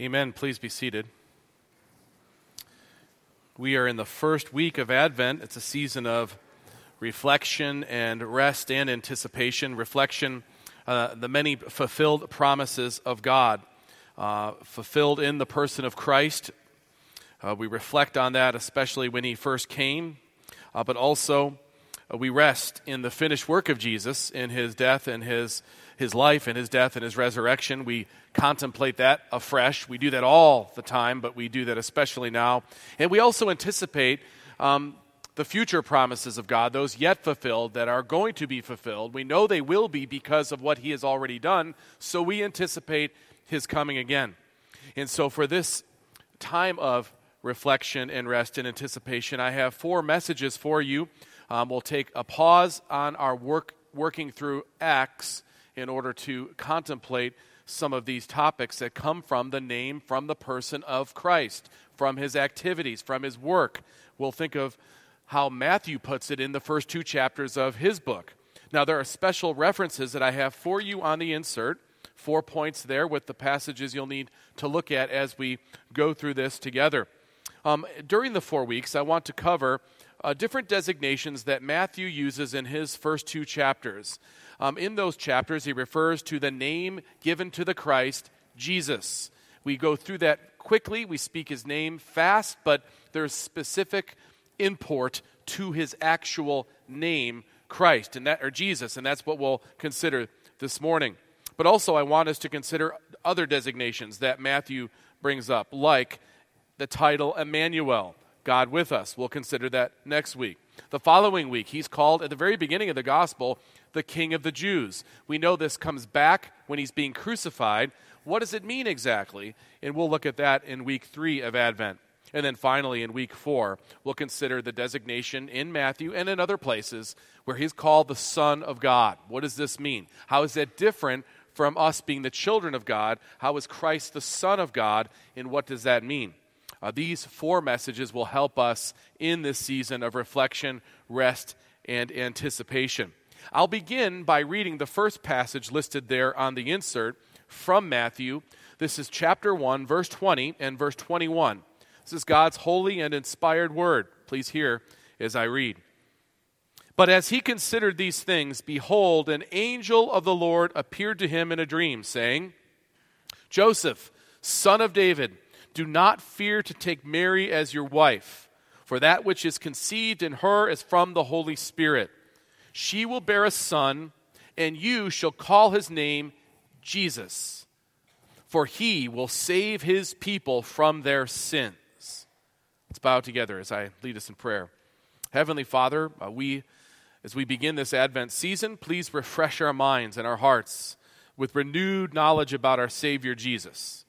Amen. Please be seated. We are in the first week of Advent. It's a season of reflection and rest and anticipation. Reflection, uh, the many fulfilled promises of God, uh, fulfilled in the person of Christ. Uh, we reflect on that, especially when he first came, uh, but also we rest in the finished work of Jesus in his death and his, his life and his death and his resurrection. We contemplate that afresh. We do that all the time, but we do that especially now. And we also anticipate um, the future promises of God, those yet fulfilled that are going to be fulfilled. We know they will be because of what he has already done, so we anticipate his coming again. And so for this time of reflection and rest and anticipation, I have four messages for you. Um, we'll take a pause on our work working through Acts in order to contemplate some of these topics that come from the name, from the person of Christ, from his activities, from his work. We'll think of how Matthew puts it in the first two chapters of his book. Now, there are special references that I have for you on the insert, four points there with the passages you'll need to look at as we go through this together. Um, during the four weeks, I want to cover uh, different designations that Matthew uses in his first two chapters. Um, in those chapters, he refers to the name given to the Christ, Jesus. We go through that quickly. We speak his name fast, but there's specific import to his actual name, Christ, and that or Jesus, and that's what we'll consider this morning. But also, I want us to consider other designations that Matthew brings up, like the title Emmanuel, God with us. We'll consider that next week. The following week, he's called at the very beginning of the gospel the King of the Jews. We know this comes back when he's being crucified. What does it mean exactly? And we'll look at that in week three of Advent. And then finally, in week four, we'll consider the designation in Matthew and in other places where he's called the Son of God. What does this mean? How is that different from us being the children of God? How is Christ the Son of God? And what does that mean? Uh, these four messages will help us in this season of reflection, rest, and anticipation. I'll begin by reading the first passage listed there on the insert from Matthew. This is chapter 1, verse 20 and verse 21. This is God's holy and inspired word. Please hear as I read. But as he considered these things, behold, an angel of the Lord appeared to him in a dream, saying, Joseph, son of David, do not fear to take Mary as your wife, for that which is conceived in her is from the Holy Spirit. She will bear a son, and you shall call his name Jesus, for he will save his people from their sins. Let's bow together as I lead us in prayer. Heavenly Father, uh, we, as we begin this Advent season, please refresh our minds and our hearts with renewed knowledge about our Savior Jesus.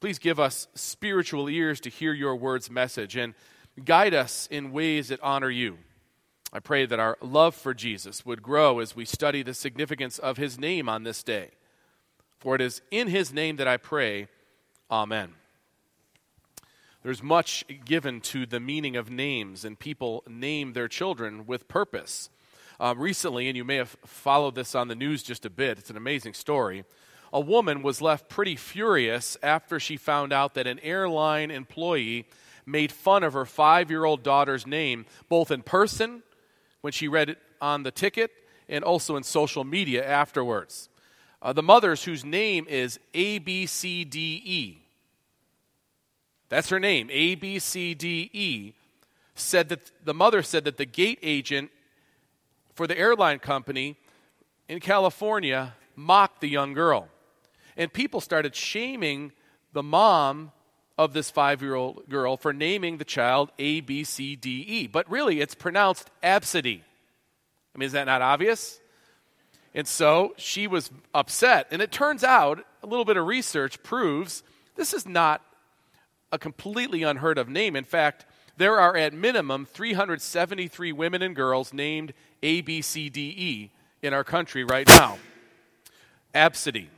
Please give us spiritual ears to hear your word's message and guide us in ways that honor you. I pray that our love for Jesus would grow as we study the significance of his name on this day. For it is in his name that I pray. Amen. There's much given to the meaning of names, and people name their children with purpose. Uh, recently, and you may have followed this on the news just a bit, it's an amazing story a woman was left pretty furious after she found out that an airline employee made fun of her five year old daughter's name, both in person when she read it on the ticket and also in social media afterwards. Uh, the mother's, whose name is ABCDE, that's her name, ABCDE, said that the mother said that the gate agent for the airline company in California mocked the young girl. And people started shaming the mom of this five year old girl for naming the child A, B, C, D, E. But really, it's pronounced Absidy. I mean, is that not obvious? And so she was upset. And it turns out, a little bit of research proves this is not a completely unheard of name. In fact, there are at minimum 373 women and girls named A, B, C, D, E in our country right now. Absidy.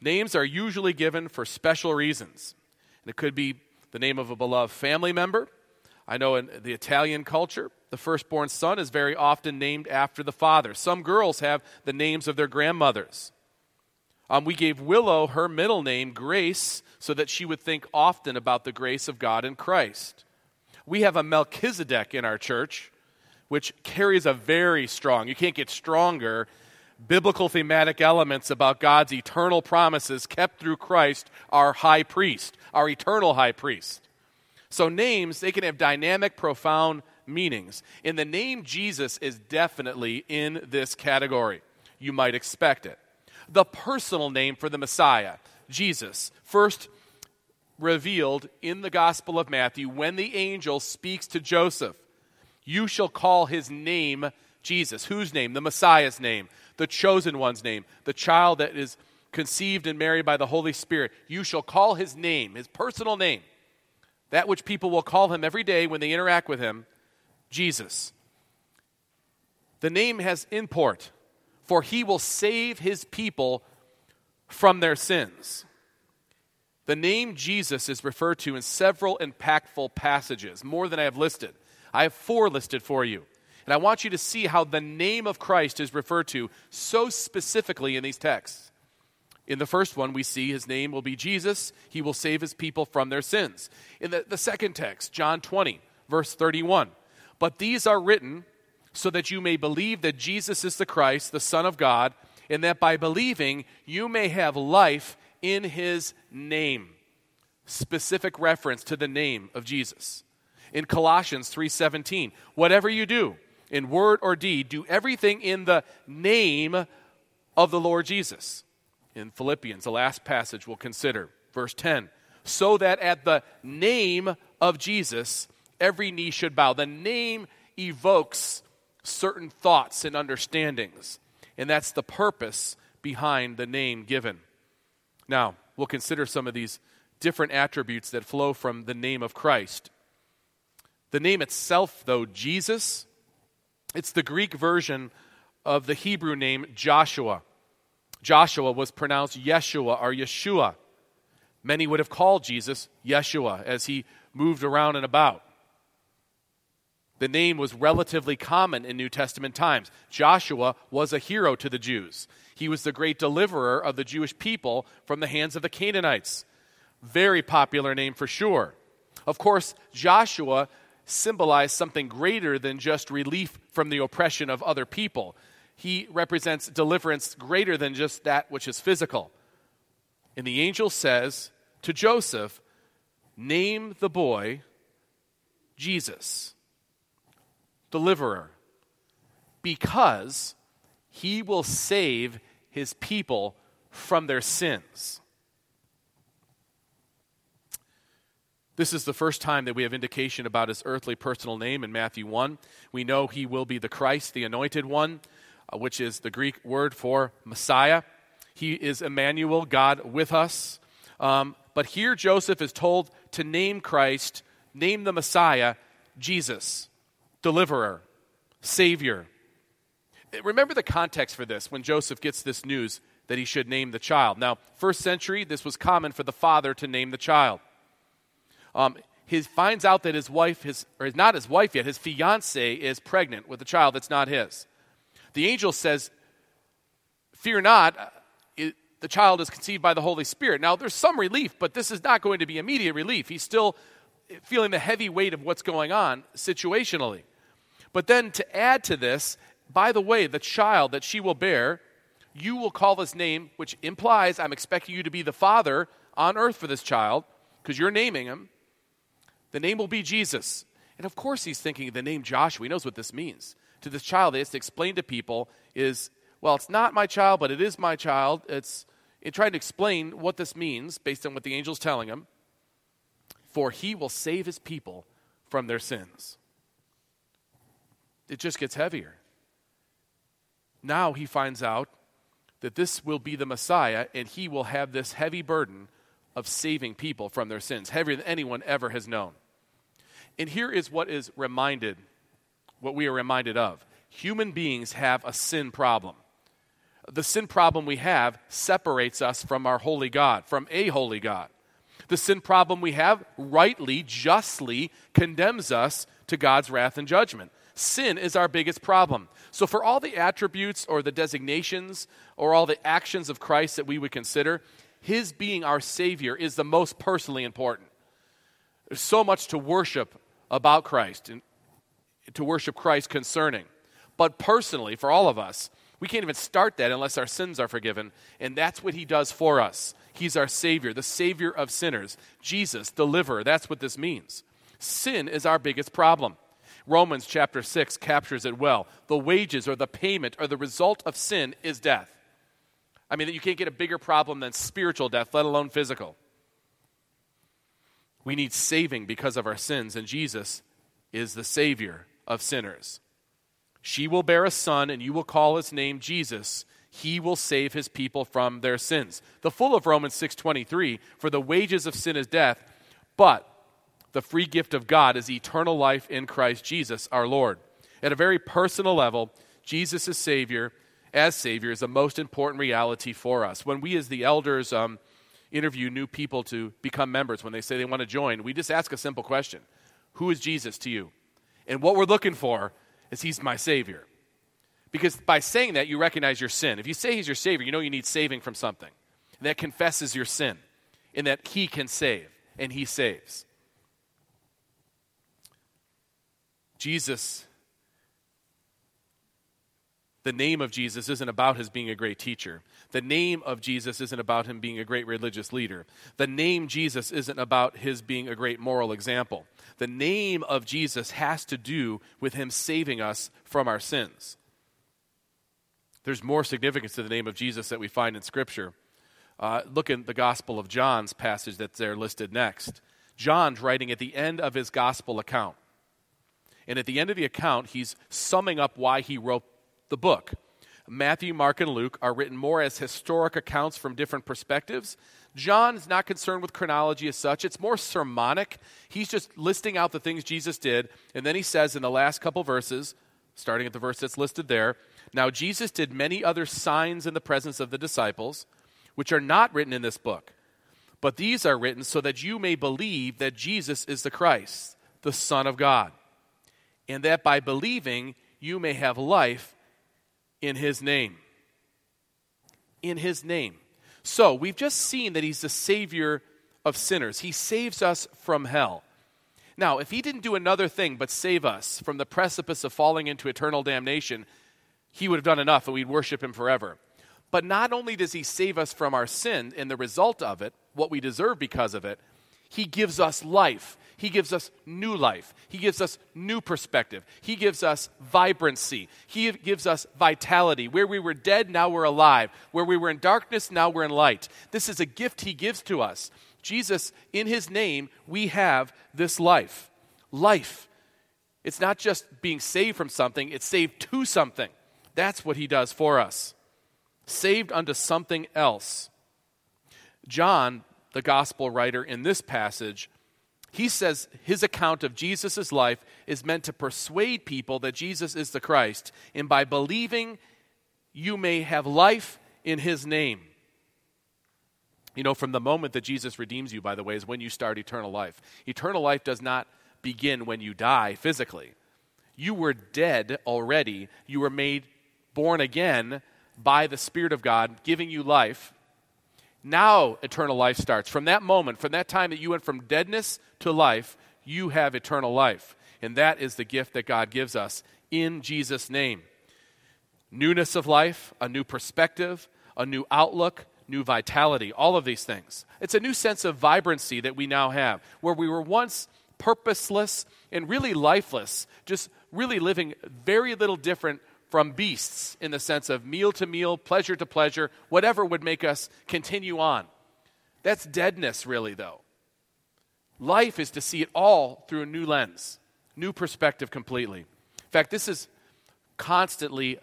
Names are usually given for special reasons. And it could be the name of a beloved family member. I know in the Italian culture, the firstborn son is very often named after the father. Some girls have the names of their grandmothers. Um, we gave Willow her middle name, Grace, so that she would think often about the grace of God in Christ. We have a Melchizedek in our church, which carries a very strong, you can't get stronger, biblical thematic elements about God's eternal promises kept through Christ, our high priest, our eternal high priest. So, names, they can have dynamic, profound meanings. And the name Jesus is definitely in this category. You might expect it. The personal name for the Messiah, Jesus, first revealed in the Gospel of Matthew when the angel speaks to Joseph. You shall call his name Jesus. Whose name? The Messiah's name, the chosen one's name, the child that is conceived and married by the Holy Spirit. You shall call his name, his personal name, that which people will call him every day when they interact with him, Jesus. The name has import, for he will save his people from their sins. The name Jesus is referred to in several impactful passages, more than I have listed. I have four listed for you. And I want you to see how the name of Christ is referred to so specifically in these texts. In the first one, we see his name will be Jesus. He will save his people from their sins. In the, the second text, John 20, verse 31, but these are written so that you may believe that Jesus is the Christ, the Son of God, and that by believing you may have life in his name. Specific reference to the name of Jesus. In Colossians 3:17, whatever you do, in word or deed, do everything in the name of the Lord Jesus. In Philippians, the last passage we'll consider, verse 10, so that at the name of Jesus every knee should bow. The name evokes certain thoughts and understandings, and that's the purpose behind the name given. Now, we'll consider some of these different attributes that flow from the name of Christ. The name itself, though, Jesus, it's the Greek version of the Hebrew name Joshua. Joshua was pronounced Yeshua or Yeshua. Many would have called Jesus Yeshua as he moved around and about. The name was relatively common in New Testament times. Joshua was a hero to the Jews. He was the great deliverer of the Jewish people from the hands of the Canaanites. Very popular name for sure. Of course, Joshua symbolized something greater than just relief from the oppression of other people. He represents deliverance greater than just that which is physical. And the angel says to Joseph, Name the boy Jesus deliverer because he will save his people from their sins. This is the first time that we have indication about his earthly personal name in Matthew 1. We know he will be the Christ, the anointed one, uh, which is the Greek word for Messiah. He is Emmanuel, God with us. Um, but here Joseph is told to name Christ, name the Messiah, Jesus deliverer, savior. Remember the context for this when Joseph gets this news that he should name the child. Now, first century, this was common for the father to name the child. Um, he finds out that his wife, his, or not his wife yet, his fiance is pregnant with a child that's not his. The angel says, Fear not, uh, it, the child is conceived by the Holy Spirit. Now, there's some relief, but this is not going to be immediate relief. He's still feeling the heavy weight of what's going on situationally. But then to add to this, by the way, the child that she will bear, you will call his name, which implies I'm expecting you to be the father on earth for this child, because you're naming him. The name will be Jesus. And of course, he's thinking the name Joshua. He knows what this means. To this child, he has to explain to people is, well, it's not my child, but it is my child. It's in trying to explain what this means based on what the angel's telling him. For he will save his people from their sins it just gets heavier. Now he finds out that this will be the Messiah, and he will have this heavy burden of saving people from their sins, heavier than anyone ever has known. And here is what is reminded, what we are reminded of. Human beings have a sin problem. The sin problem we have separates us from our holy God, from a holy God. The sin problem we have rightly, justly condemns us to God's wrath and judgment. Sin is our biggest problem. So, for all the attributes or the designations or all the actions of Christ that we would consider, his being our Savior is the most personally important. There's so much to worship about Christ and to worship Christ concerning. But personally, for all of us, we can't even start that unless our sins are forgiven. And that's what he does for us. He's our Savior, the Savior of sinners. Jesus, deliverer. That's what this means. Sin is our biggest problem. Romans chapter 6 captures it well. The wages or the payment or the result of sin is death. I mean, you can't get a bigger problem than spiritual death, let alone physical. We need saving because of our sins, and Jesus is the Savior of sinners. She will bear a son, and you will call his name Jesus. He will save his people from their sins. The full of Romans 6:23, for the wages of sin is death, but the free gift of God is eternal life in Christ Jesus our Lord. At a very personal level, Jesus Savior, as Savior, is the most important reality for us. When we, as the elders, um, interview new people to become members, when they say they want to join, we just ask a simple question Who is Jesus to you? And what we're looking for is He's my Savior. Because by saying that, you recognize your sin. If you say He's your Savior, you know you need saving from something. And that confesses your sin, and that He can save, and He saves. Jesus, the name of Jesus isn't about his being a great teacher. The name of Jesus isn't about him being a great religious leader. The name Jesus isn't about his being a great moral example. The name of Jesus has to do with him saving us from our sins. There's more significance to the name of Jesus that we find in Scripture. Uh, look in the Gospel of John's passage that's there listed next. John's writing at the end of his Gospel account. And at the end of the account, he's summing up why he wrote the book. Matthew, Mark, and Luke are written more as historic accounts from different perspectives. John is not concerned with chronology as such, it's more sermonic. He's just listing out the things Jesus did. And then he says in the last couple verses, starting at the verse that's listed there Now Jesus did many other signs in the presence of the disciples, which are not written in this book. But these are written so that you may believe that Jesus is the Christ, the Son of God and that by believing you may have life in his name. In his name. So, we've just seen that he's the Savior of sinners. He saves us from hell. Now, if he didn't do another thing but save us from the precipice of falling into eternal damnation, he would have done enough and we'd worship him forever. But not only does he save us from our sin and the result of it, what we deserve because of it, he gives us life. He gives us new life. He gives us new perspective. He gives us vibrancy. He gives us vitality. Where we were dead, now we're alive. Where we were in darkness, now we're in light. This is a gift He gives to us. Jesus, in His name, we have this life. Life. It's not just being saved from something, it's saved to something. That's what He does for us. Saved unto something else. John, the gospel writer in this passage, he says his account of Jesus' life is meant to persuade people that Jesus is the Christ, and by believing, you may have life in his name. You know, from the moment that Jesus redeems you, by the way, is when you start eternal life. Eternal life does not begin when you die physically. You were dead already. You were made born again by the Spirit of God, giving you life now eternal life starts. From that moment, from that time that you went from deadness to life, you have eternal life. And that is the gift that God gives us in Jesus' name. Newness of life, a new perspective, a new outlook, new vitality, all of these things. It's a new sense of vibrancy that we now have, where we were once purposeless and really lifeless, just really living very little different from beasts in the sense of meal to meal, pleasure to pleasure, whatever would make us continue on. That's deadness, really, though. Life is to see it all through a new lens, new perspective completely. In fact, this is constantly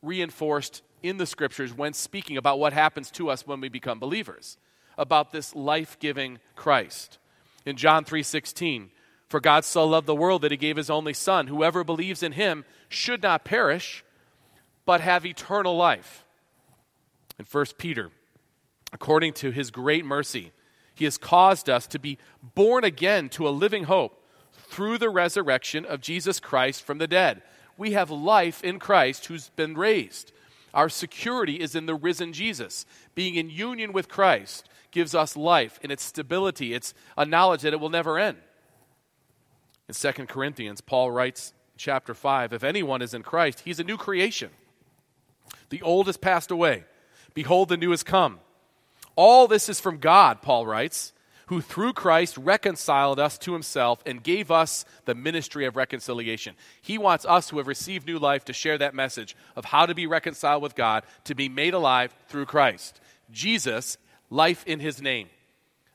reinforced in the scriptures when speaking about what happens to us when we become believers, about this life-giving Christ. In John 3:16, for God so loved the world that he gave his only Son. Whoever believes in him should not perish, but have eternal life. In 1 Peter, according to his great mercy, he has caused us to be born again to a living hope through the resurrection of Jesus Christ from the dead. We have life in Christ who's been raised. Our security is in the risen Jesus. Being in union with Christ gives us life and its stability. It's a knowledge that it will never end. In 2 Corinthians, Paul writes, chapter 5, if anyone is in Christ, he's a new creation. The old has passed away. Behold, the new has come. All this is from God, Paul writes, who through Christ reconciled us to himself and gave us the ministry of reconciliation. He wants us who have received new life to share that message of how to be reconciled with God, to be made alive through Christ. Jesus, life in his name.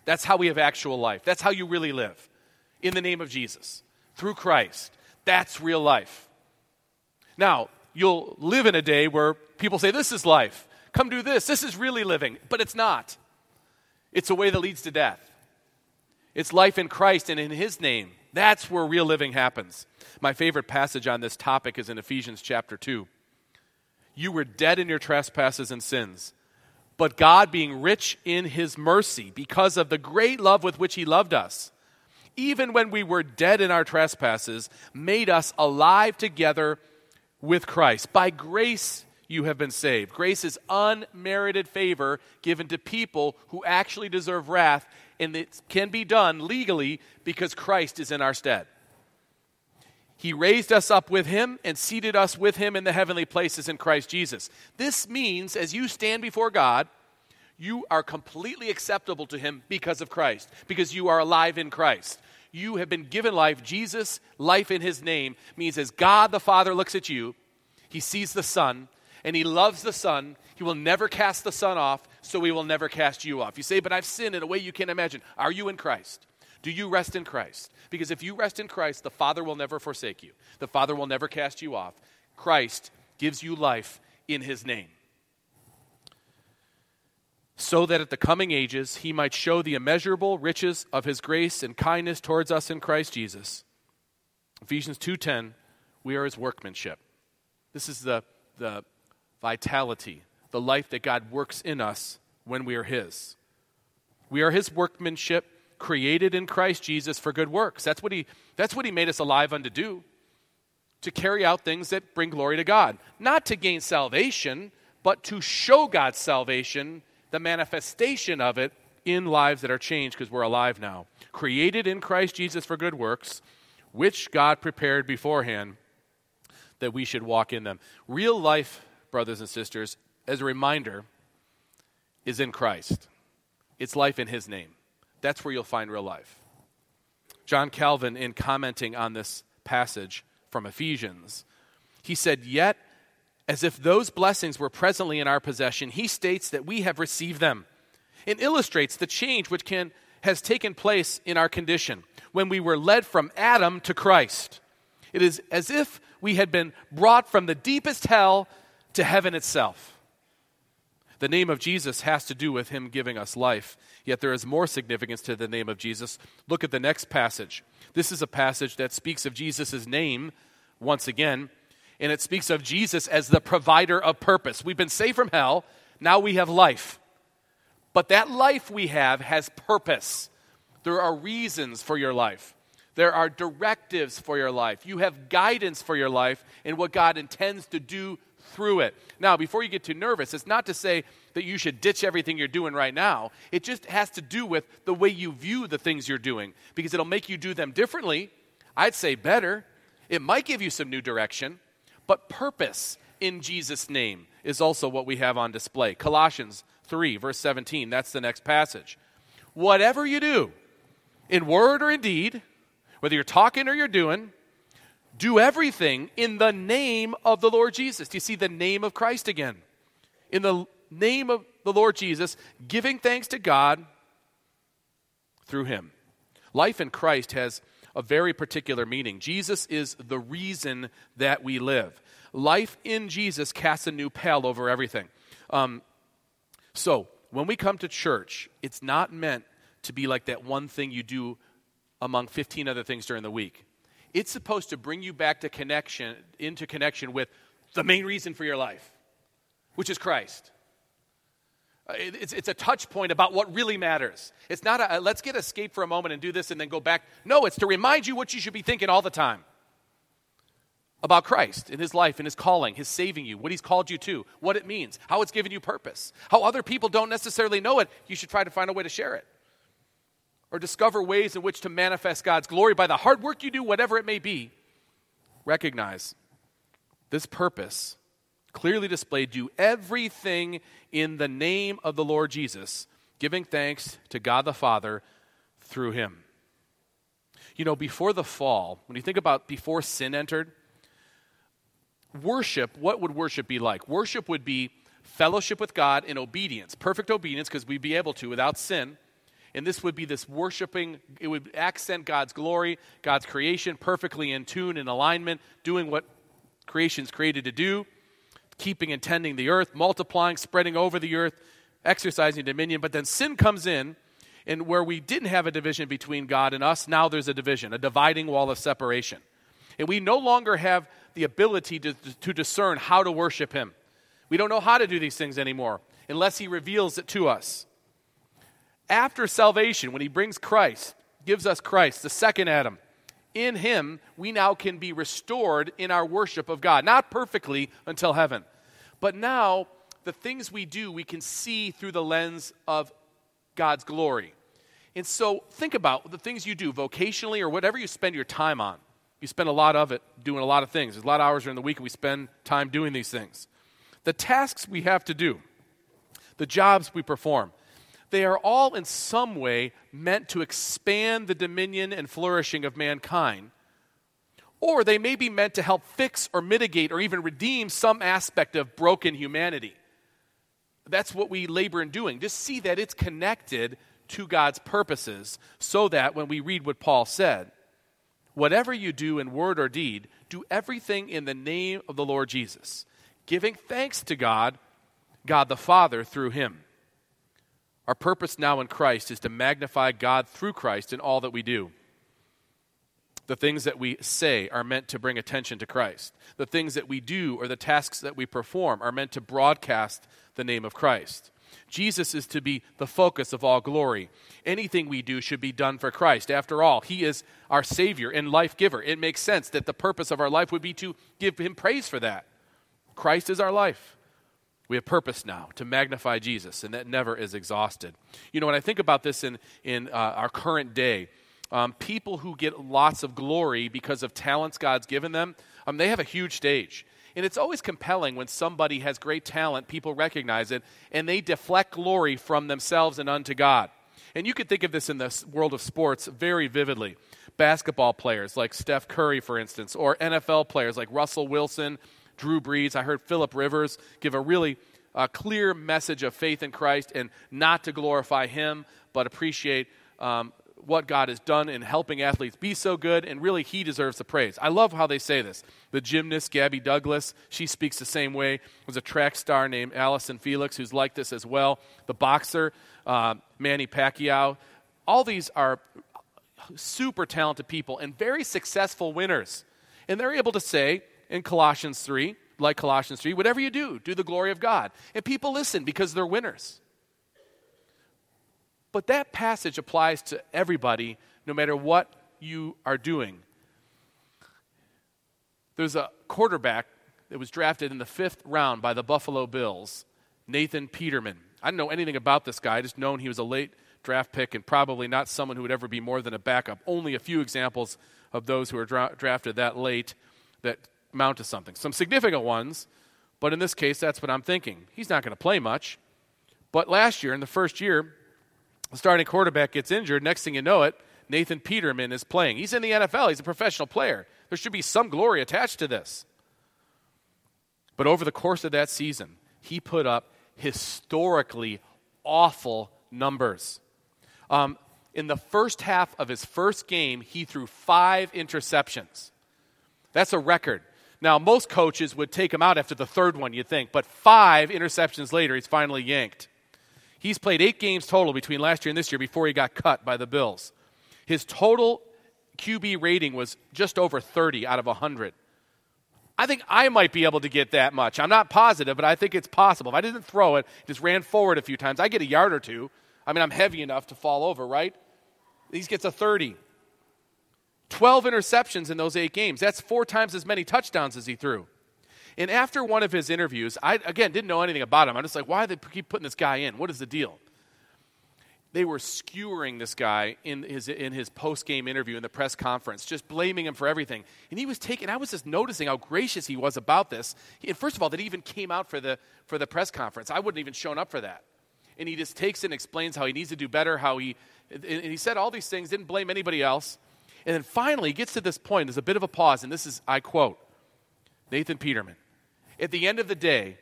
That's how we have actual life. That's how you really live. In the name of Jesus, through Christ. That's real life. Now, you'll live in a day where people say, This is life. Come do this. This is really living. But it's not. It's a way that leads to death. It's life in Christ and in His name. That's where real living happens. My favorite passage on this topic is in Ephesians chapter 2. You were dead in your trespasses and sins, but God, being rich in His mercy, because of the great love with which He loved us, even when we were dead in our trespasses, made us alive together with Christ. By grace, you have been saved. Grace is unmerited favor given to people who actually deserve wrath and it can be done legally because Christ is in our stead. He raised us up with him and seated us with him in the heavenly places in Christ Jesus. This means, as you stand before God, you are completely acceptable to him because of Christ, because you are alive in Christ. You have been given life. Jesus, life in his name, means as God the Father looks at you, he sees the Son, and he loves the Son. He will never cast the Son off, so he will never cast you off. You say, But I've sinned in a way you can't imagine. Are you in Christ? Do you rest in Christ? Because if you rest in Christ, the Father will never forsake you, the Father will never cast you off. Christ gives you life in his name. So that at the coming ages he might show the immeasurable riches of his grace and kindness towards us in Christ Jesus. Ephesians 2:10 we are his workmanship. This is the, the vitality, the life that God works in us when we are His. We are His workmanship, created in Christ Jesus for good works. That's what He, that's what he made us alive unto do, to carry out things that bring glory to God. Not to gain salvation, but to show God's salvation, the manifestation of it in lives that are changed because we're alive now. Created in Christ Jesus for good works, which God prepared beforehand that we should walk in them. Real life brothers and sisters, as a reminder, is in Christ. It's life in His name. That's where you'll find real life. John Calvin, in commenting on this passage from Ephesians, he said, Yet, as if those blessings were presently in our possession, he states that we have received them and illustrates the change which can, has taken place in our condition when we were led from Adam to Christ. It is as if we had been brought from the deepest hell to heaven itself. The name of Jesus has to do with him giving us life, yet there is more significance to the name of Jesus. Look at the next passage. This is a passage that speaks of Jesus' name once again, and it speaks of Jesus as the provider of purpose. We've been saved from hell, now we have life. But that life we have has purpose. There are reasons for your life. There are directives for your life. You have guidance for your life in what God intends to do through it. Now, before you get too nervous, it's not to say that you should ditch everything you're doing right now. It just has to do with the way you view the things you're doing because it'll make you do them differently. I'd say better. It might give you some new direction, but purpose in Jesus' name is also what we have on display. Colossians 3, verse 17, that's the next passage. Whatever you do, in word or in deed, whether you're talking or you're doing, do everything in the name of the Lord Jesus. Do you see the name of Christ again? In the name of the Lord Jesus, giving thanks to God through him. Life in Christ has a very particular meaning. Jesus is the reason that we live. Life in Jesus casts a new pall over everything. Um, so, when we come to church, it's not meant to be like that one thing you do among 15 other things during the week. It's supposed to bring you back to connection, into connection with the main reason for your life, which is Christ. Uh, it's, it's a touch point about what really matters. It's not a let's get escape for a moment and do this and then go back. No, it's to remind you what you should be thinking all the time about Christ and his life and his calling, his saving you, what he's called you to, what it means, how it's given you purpose, how other people don't necessarily know it. You should try to find a way to share it. Or discover ways in which to manifest God's glory by the hard work you do, whatever it may be. Recognize this purpose clearly displayed do everything in the name of the Lord Jesus, giving thanks to God the Father through him. You know, before the fall, when you think about before sin entered, worship, what would worship be like? Worship would be fellowship with God in obedience, perfect obedience, because we'd be able to without sin. And this would be this worshiping, it would accent God's glory, God's creation, perfectly in tune and alignment, doing what creation's created to do keeping and tending the earth, multiplying, spreading over the earth, exercising dominion. But then sin comes in, and where we didn't have a division between God and us, now there's a division, a dividing wall of separation. And we no longer have the ability to, to discern how to worship Him. We don't know how to do these things anymore unless He reveals it to us. After salvation, when He brings Christ, gives us Christ, the second Adam, in Him, we now can be restored in our worship of God. Not perfectly until heaven, but now the things we do, we can see through the lens of God's glory. And so think about the things you do vocationally or whatever you spend your time on. You spend a lot of it doing a lot of things. There's a lot of hours during the week, and we spend time doing these things. The tasks we have to do, the jobs we perform, they are all in some way meant to expand the dominion and flourishing of mankind. Or they may be meant to help fix or mitigate or even redeem some aspect of broken humanity. That's what we labor in doing. Just see that it's connected to God's purposes so that when we read what Paul said, whatever you do in word or deed, do everything in the name of the Lord Jesus, giving thanks to God, God the Father, through him. Our purpose now in Christ is to magnify God through Christ in all that we do. The things that we say are meant to bring attention to Christ. The things that we do or the tasks that we perform are meant to broadcast the name of Christ. Jesus is to be the focus of all glory. Anything we do should be done for Christ. After all, He is our Savior and life giver. It makes sense that the purpose of our life would be to give Him praise for that. Christ is our life. We have purpose now to magnify Jesus, and that never is exhausted. You know, when I think about this in, in uh, our current day, um, people who get lots of glory because of talents God's given them, um, they have a huge stage. And it's always compelling when somebody has great talent, people recognize it, and they deflect glory from themselves and unto God. And you could think of this in the world of sports very vividly. Basketball players like Steph Curry, for instance, or NFL players like Russell Wilson Drew Brees. I heard Philip Rivers give a really uh, clear message of faith in Christ and not to glorify Him, but appreciate um, what God has done in helping athletes be so good, and really He deserves the praise. I love how they say this. The gymnast, Gabby Douglas, she speaks the same way. There's a track star named Allyson Felix who's like this as well. The boxer, uh, Manny Pacquiao. All these are super talented people and very successful winners. And they're able to say, in Colossians 3, like Colossians 3, whatever you do, do the glory of God. And people listen because they're winners. But that passage applies to everybody, no matter what you are doing. There's a quarterback that was drafted in the fifth round by the Buffalo Bills, Nathan Peterman. I didn't know anything about this guy, I just known he was a late draft pick and probably not someone who would ever be more than a backup. Only a few examples of those who are dra- drafted that late that amount to something. Some significant ones, but in this case, that's what I'm thinking. He's not going to play much. But last year, in the first year, the starting quarterback gets injured. Next thing you know it, Nathan Peterman is playing. He's in the NFL, he's a professional player. There should be some glory attached to this. But over the course of that season, he put up historically awful numbers. Um, in the first half of his first game, he threw five interceptions. That's a record. Now, most coaches would take him out after the third one, you'd think, but five interceptions later, he's finally yanked. He's played eight games total between last year and this year before he got cut by the Bills. His total QB rating was just over 30 out of 100. I think I might be able to get that much. I'm not positive, but I think it's possible. If I didn't throw it, just ran forward a few times, I get a yard or two. I mean, I'm heavy enough to fall over, right? He gets a 30. 12 interceptions in those eight games. That's four times as many touchdowns as he threw. And after one of his interviews, I, again, didn't know anything about him. I'm just like, why do they keep putting this guy in? What is the deal? They were skewering this guy in his, in his post game interview in the press conference, just blaming him for everything. And he was taking, I was just noticing how gracious he was about this. And first of all, that he even came out for the, for the press conference. I wouldn't even shown up for that. And he just takes and explains how he needs to do better, how he, and he said all these things, didn't blame anybody else. And then finally, he gets to this point. There's a bit of a pause, and this is, I quote, Nathan Peterman. At the end of the day,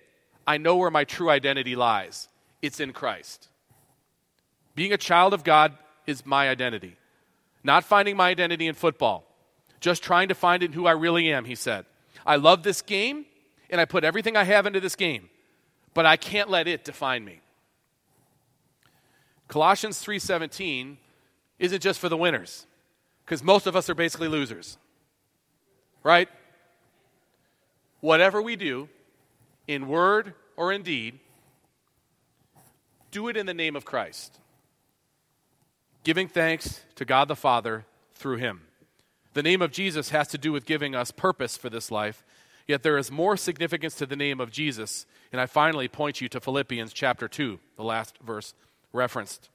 I know where my true identity lies it's in Christ. Being a child of God is my identity. Not finding my identity in football, just trying to find it in who I really am, he said. I love this game, and I put everything I have into this game, but I can't let it define me. Colossians 3:17 isn't just for the winners because most of us are basically losers. Right? Whatever we do, in word or in deed, do it in the name of Christ, giving thanks to God the Father through him. The name of Jesus has to do with giving us purpose for this life, yet there is more significance to the name of Jesus. And I finally point you to Philippians chapter 2, the last verse referenced.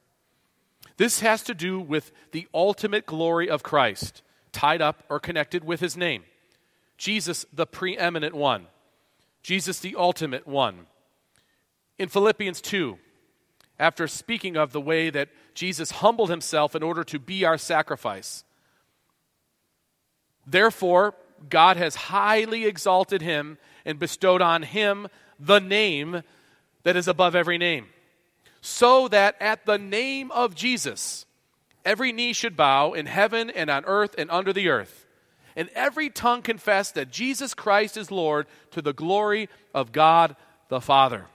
This has to do with the ultimate glory of Christ, tied up or connected with his name. Jesus, the preeminent one. Jesus, the ultimate one. In Philippians 2, after speaking of the way that Jesus humbled himself in order to be our sacrifice, therefore, God has highly exalted him and bestowed on him the name that is above every name so that at the name of Jesus, every knee should bow in heaven and on earth and under the earth, and every tongue confess that Jesus Christ is Lord to the glory of God the Father.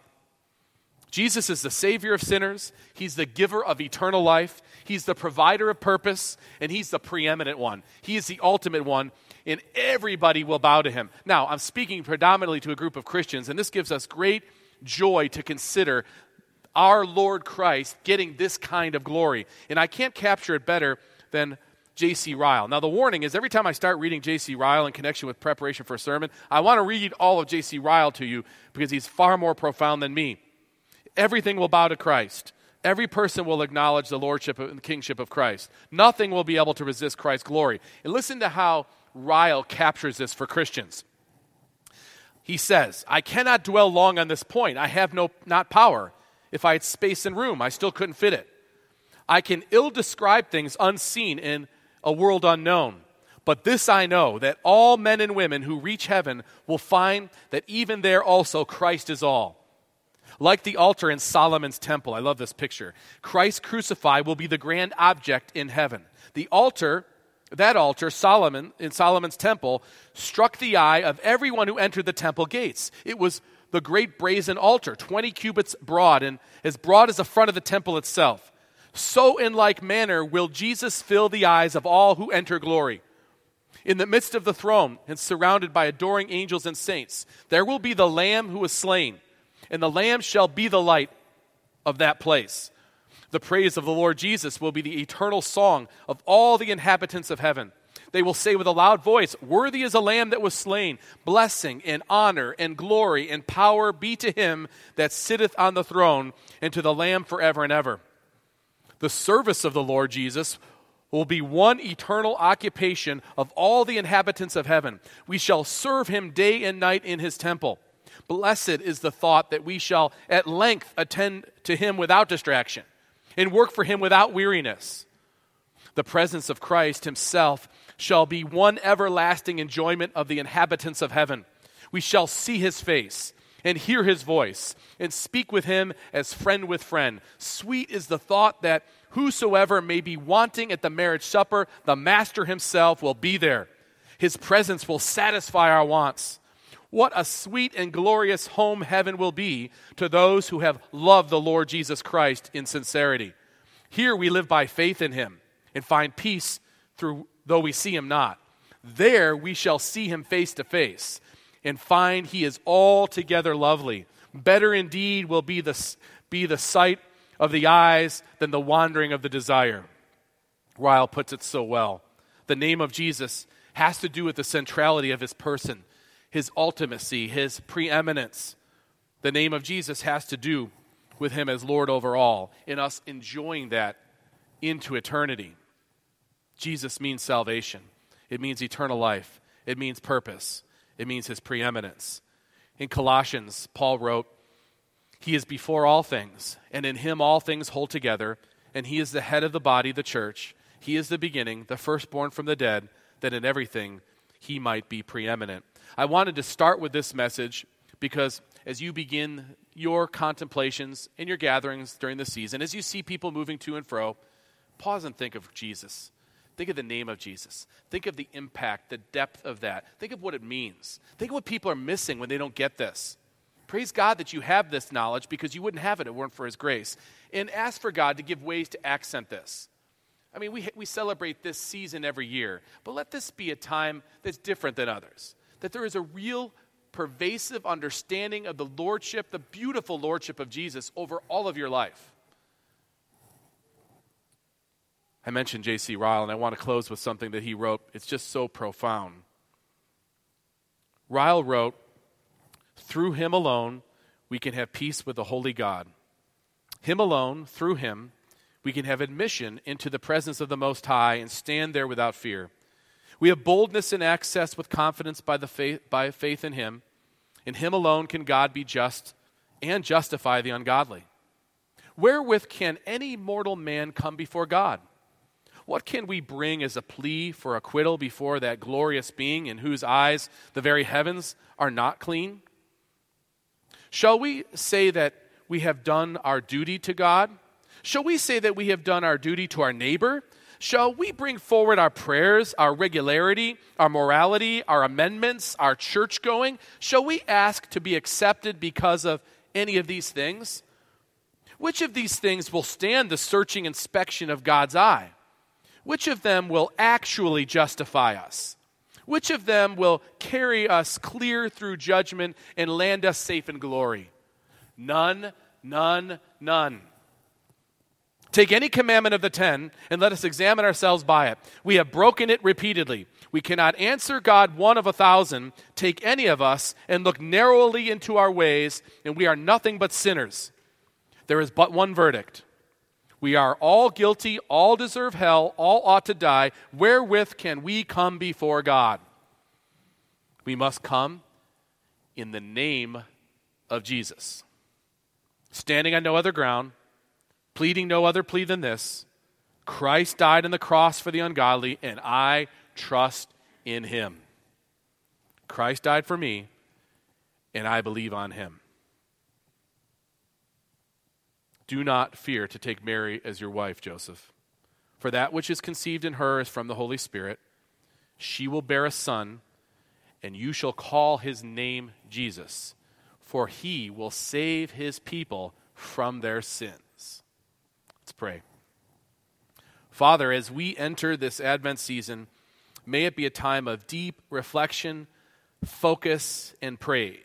Jesus is the Savior of sinners, He's the giver of eternal life, He's the provider of purpose, and He's the preeminent one. He is the ultimate one, and everybody will bow to Him. Now, I'm speaking predominantly to a group of Christians, and this gives us great joy to consider our Lord Christ getting this kind of glory. And I can't capture it better than J.C. Ryle. Now, the warning is every time I start reading J.C. Ryle in connection with preparation for a sermon, I want to read all of J.C. Ryle to you because he's far more profound than me. Everything will bow to Christ. Every person will acknowledge the lordship and kingship of Christ. Nothing will be able to resist Christ's glory. And listen to how Ryle captures this for Christians. He says, I cannot dwell long on this point. I have no, not power. If I had space and room, I still couldn't fit it. I can ill describe things unseen in a world unknown. But this I know that all men and women who reach heaven will find that even there also Christ is all. Like the altar in Solomon's temple, I love this picture. Christ crucified will be the grand object in heaven. The altar, that altar, Solomon, in Solomon's temple, struck the eye of everyone who entered the temple gates. It was the great brazen altar, 20 cubits broad and as broad as the front of the temple itself. So, in like manner, will Jesus fill the eyes of all who enter glory. In the midst of the throne and surrounded by adoring angels and saints, there will be the Lamb who was slain, and the Lamb shall be the light of that place. The praise of the Lord Jesus will be the eternal song of all the inhabitants of heaven. They will say with a loud voice, Worthy is a lamb that was slain. Blessing and honor and glory and power be to him that sitteth on the throne and to the Lamb forever and ever. The service of the Lord Jesus will be one eternal occupation of all the inhabitants of heaven. We shall serve him day and night in his temple. Blessed is the thought that we shall at length attend to him without distraction and work for him without weariness. The presence of Christ himself shall be one everlasting enjoyment of the inhabitants of heaven. We shall see his face and hear his voice and speak with him as friend with friend. Sweet is the thought that whosoever may be wanting at the marriage supper, the master himself will be there. His presence will satisfy our wants. What a sweet and glorious home heaven will be to those who have loved the Lord Jesus Christ in sincerity. Here we live by faith in him and find peace through though we see him not. There we shall see him face to face. and find he is altogether lovely. Better indeed will be the, be the sight of the eyes than the wandering of the desire. Ryle puts it so well. The name of Jesus has to do with the centrality of his person, his ultimacy, his preeminence. The name of Jesus has to do with him as Lord over all, in us enjoying that into eternity. Jesus means salvation, it means eternal life, it means purpose, it means his preeminence. In Colossians, Paul wrote, He is before all things, and in him all things hold together, and he is the head of the body, the church. He is the beginning, the firstborn from the dead, that in everything he might be preeminent. I wanted to start with this message because as you begin your contemplations and your gatherings during the season, as you see people moving to and fro, pause and think of Jesus. Think of the name of Jesus. Think of the impact, the depth of that. Think of what it means. Think of what people are missing when they don't get this. Praise God that you have this knowledge because you wouldn't have it if it weren't for His grace. And ask for God to give ways to accent this. I mean, we, we celebrate this season every year, but let this be a time that's different than others. That there is a real pervasive understanding of the lordship, the beautiful lordship of Jesus over all of your life. I mentioned J.C. Ryle, and I want to close with something that he wrote. It's just so profound. Ryle wrote, Through him alone, we can have peace with the holy God. Him alone, through him, we can have admission into the presence of the Most High and stand there without fear. We have boldness and access with confidence by, the faith, by faith in him. In him alone can God be just and justify the ungodly. Wherewith can any mortal man come before God? What can we bring as a plea for acquittal before that glorious being in whose eyes the very heavens are not clean? Shall we say that we have done our duty to God? Shall we say that we have done our duty to our neighbor? Shall we bring forward our prayers, our regularity, our morality, our amendments, our church going? Shall we ask to be accepted because of any of these things? Which of these things will stand the searching inspection of God's eye? Which of them will actually justify us? Which of them will carry us clear through judgment and land us safe in glory? None, none, none. Take any commandment of the ten and let us examine ourselves by it. We have broken it repeatedly. We cannot answer God one of a thousand. Take any of us and look narrowly into our ways, and we are nothing but sinners. There is but one verdict we are all guilty, all deserve hell, all ought to die. Wherewith can we come before God? We must come in the name of Jesus. Standing on no other ground, pleading no other plea than this Christ died on the cross for the ungodly, and I trust in him. Christ died for me, and I believe on him. Do not fear to take Mary as your wife, Joseph. For that which is conceived in her is from the Holy Spirit. She will bear a son, and you shall call his name Jesus, for he will save his people from their sins. Let's pray. Father, as we enter this Advent season, may it be a time of deep reflection, focus, and praise.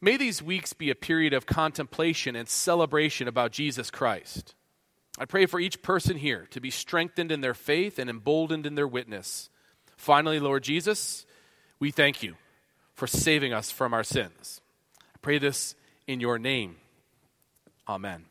May these weeks be a period of contemplation and celebration about Jesus Christ. I pray for each person here to be strengthened in their faith and emboldened in their witness. Finally, Lord Jesus, we thank you for saving us from our sins. I pray this in your name. Amen.